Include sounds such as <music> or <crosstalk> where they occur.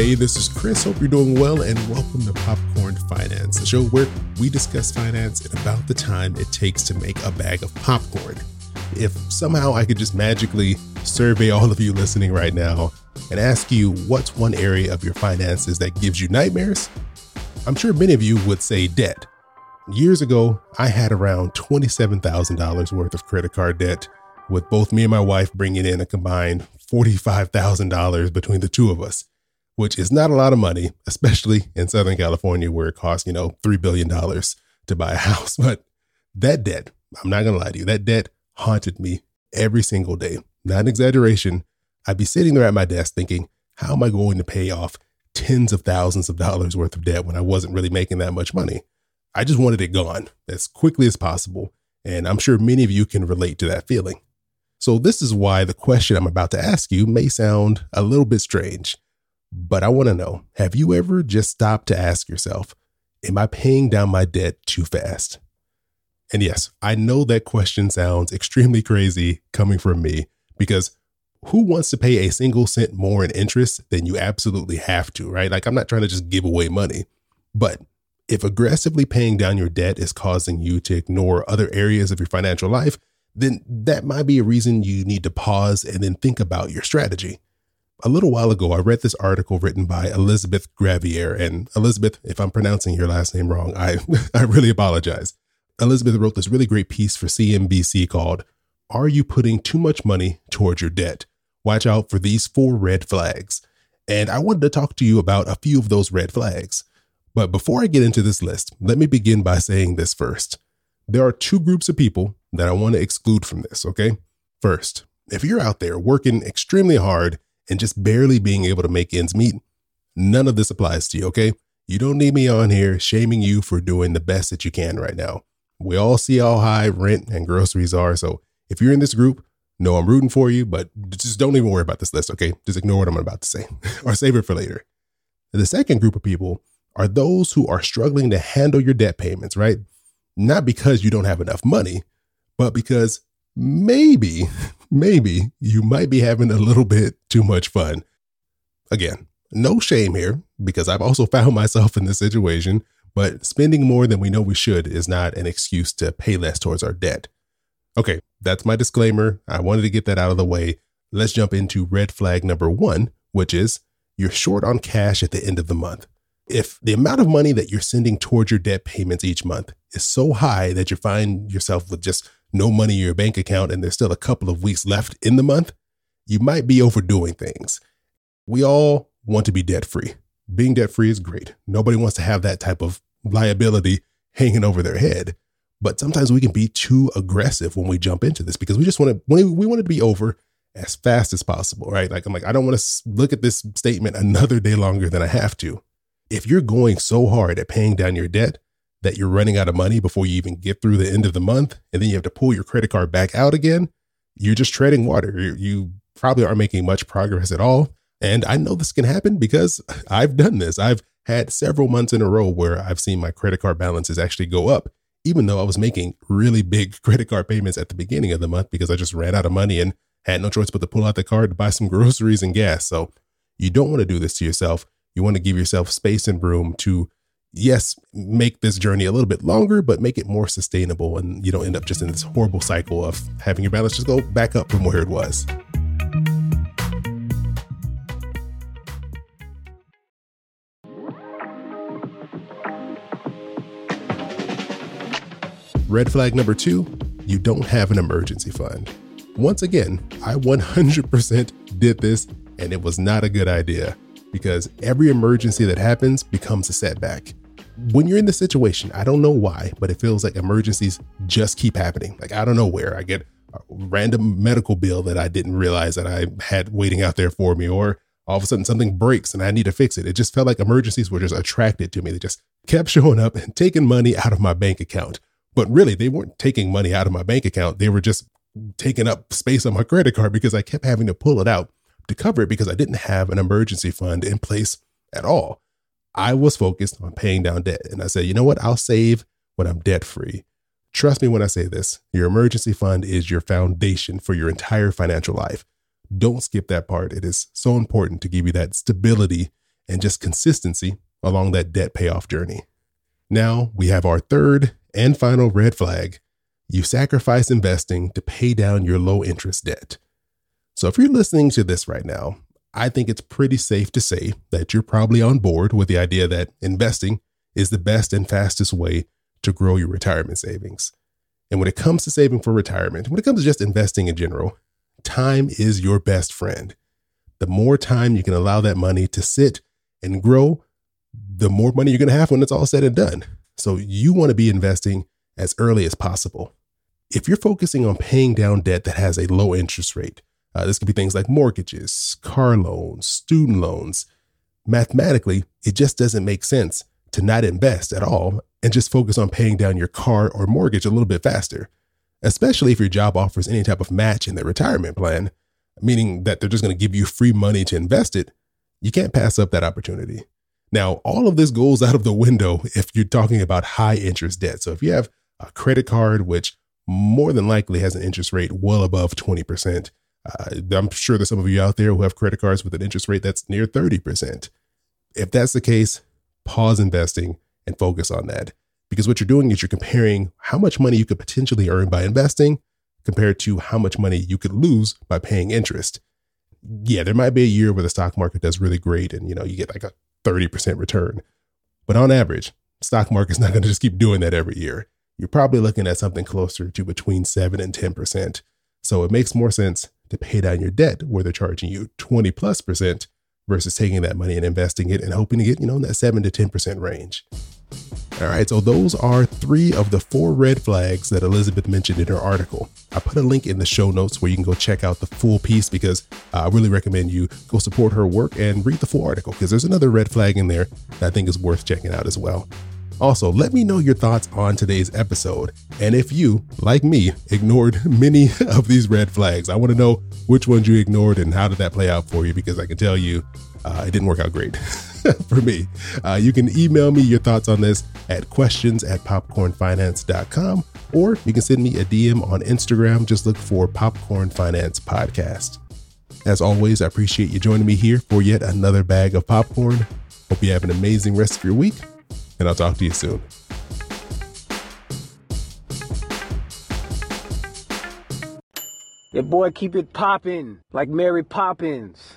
Hey, this is Chris. Hope you're doing well, and welcome to Popcorn Finance, the show where we discuss finance in about the time it takes to make a bag of popcorn. If somehow I could just magically survey all of you listening right now and ask you what's one area of your finances that gives you nightmares, I'm sure many of you would say debt. Years ago, I had around $27,000 worth of credit card debt, with both me and my wife bringing in a combined $45,000 between the two of us which is not a lot of money, especially in Southern California where it costs, you know, $3 billion to buy a house. <laughs> But that debt, I'm not going to lie to you, that debt haunted me every single day. Not an exaggeration. I'd be sitting there at my desk thinking, how am I going to pay off tens of thousands of dollars worth of debt when I wasn't really making that much money? I just wanted it gone as quickly as possible. And I'm sure many of you can relate to that feeling. So, this is why the question I'm about to ask you may sound a little bit strange. But I want to know have you ever just stopped to ask yourself, am I paying down my debt too fast? And yes, I know that question sounds extremely crazy coming from me because who wants to pay a single cent more in interest than you absolutely have to, right? Like, I'm not trying to just give away money. But if aggressively paying down your debt is causing you to ignore other areas of your financial life, then that might be a reason you need to pause and then think about your strategy a little while ago, I read this article written by Elizabeth Gravier. And Elizabeth, if I'm pronouncing your last name wrong, I, <laughs> I really apologize. Elizabeth wrote this really great piece for CNBC called, Are You Putting Too Much Money Towards Your Debt? Watch out for these four red flags. And I wanted to talk to you about a few of those red flags. But before I get into this list, let me begin by saying this first. There are two groups of people that I want to exclude from this, okay? First, if you're out there working extremely hard and just barely being able to make ends meet, none of this applies to you, okay? You don't need me on here shaming you for doing the best that you can right now. We all see how high rent and groceries are. So if you're in this group, no, I'm rooting for you, but just don't even worry about this list, okay? Just ignore what I'm about to say <laughs> or save it for later. The second group of people are those who are struggling to handle your debt payments, right? Not because you don't have enough money, but because maybe, <laughs> maybe you might be having a little bit too much fun. Again, no shame here because I've also found myself in this situation, but spending more than we know we should is not an excuse to pay less towards our debt. Okay, that's my disclaimer. I wanted to get that out of the way. Let's jump into red flag number one, which is you're short on cash at the end of the month. If the amount of money that you're sending towards your debt payments each month is so high that you find yourself with just no money in your bank account and there's still a couple of weeks left in the month, you might be overdoing things. We all want to be debt free. Being debt free is great. Nobody wants to have that type of liability hanging over their head. But sometimes we can be too aggressive when we jump into this because we just want to we want it to be over as fast as possible, right? Like I'm like I don't want to look at this statement another day longer than I have to. If you're going so hard at paying down your debt, that you're running out of money before you even get through the end of the month, and then you have to pull your credit card back out again, you're just treading water. You probably aren't making much progress at all. And I know this can happen because <laughs> I've done this. I've had several months in a row where I've seen my credit card balances actually go up, even though I was making really big <laughs> credit card payments at the beginning of the month because I just ran out of money and had no choice but to pull out the card to buy some <laughs> groceries and gas. So you don't want to do this to yourself. You want to give yourself space and room to yes, make this journey a little bit longer, but make it more sustainable and you don't end up just in this horrible cycle of having your balance just go back up from where it was. Red flag number two, you don't have an emergency fund. Once again, I 100% did this and it was not a good idea because every emergency that happens becomes a setback when you're in the situation, I don't know why, but it feels like emergencies just keep happening. Like I don't know where I get a random medical bill that I didn't realize that I had waiting out there for me, or all of a sudden something breaks and I need to fix it. It just felt like emergencies were just attracted to me. They just kept <laughs> showing up and taking money out of my bank account. But really, they weren't taking money out of my bank account. They were just taking up space on my credit card because I kept having to pull it out to cover it because I didn't have an emergency fund in place at all. I was focused on paying down debt. And I said, you know what? I'll save when I'm debt free. Trust me when I say this your emergency fund is your foundation for your entire financial life. Don't skip that part. It is so important to give you that stability and just consistency along that debt payoff journey. Now we have our third and final red flag. You sacrifice investing to pay down your low interest debt. So if you're listening to this right now, I think it's pretty safe to say that you're probably on board with the idea that investing is the best and fastest way to grow your retirement savings. And when it comes to saving for retirement, when it comes to just investing in general, time is your best friend. The more time you can allow that money to sit and grow, the more money you're going to have when it's all said and done. So you want to be investing as early as possible. If you're focusing on paying down debt that has a low interest rate, uh, this could be things like mortgages, car loans, student loans. Mathematically, it just doesn't make sense to not invest at all and just focus on paying down your car or mortgage a little bit faster, especially if your job offers any type of match in their retirement plan, meaning that they're just going to give you free money to invest it. You can't pass up that opportunity. Now, all of this goes <laughs> out of the window if you're talking about high interest debt. So if you have a credit card, which more than likely has an interest rate well above 20%, uh, I'm sure there's some of you out there who have credit cards with an interest rate that's near 30%. If that's the case, pause investing and focus on that. Because what you're doing is you're comparing how much money you could potentially earn by investing compared to how much money you could lose by paying interest. Yeah, there might be a year where the stock market does really great and you know you get like a 30% return. But on average, stock market's <laughs> not going to just keep doing that every year. You're probably looking at something closer to between 7 and 10%. So it makes more sense to pay down your debt where they're charging you 20 plus percent versus taking that money and investing it and hoping to get, you know, in that 7 to 10% range. All right, so those are three of the four red flags that Elizabeth mentioned in her article. I put a link in the show notes where you can go check out the full piece because I really recommend you go support her work and read the full article because there's another red flag in there that I think is worth checking out as well. Also, let me know your thoughts on today's episode. And if you, like me, ignored many <laughs> of these red flags, I want to know which ones you ignored and how did that play out for you because I can tell you uh, it didn't work out great <laughs> for me. Uh, you can email me your thoughts on this at questions at popcornfinance.com or you can send me a DM on Instagram. Just look for Popcorn Finance Podcast. As always, I appreciate you joining me here for yet another bag of popcorn. Hope you have an amazing rest of your week and I'll talk to you soon. Your boy keep it poppin' like Mary Poppins.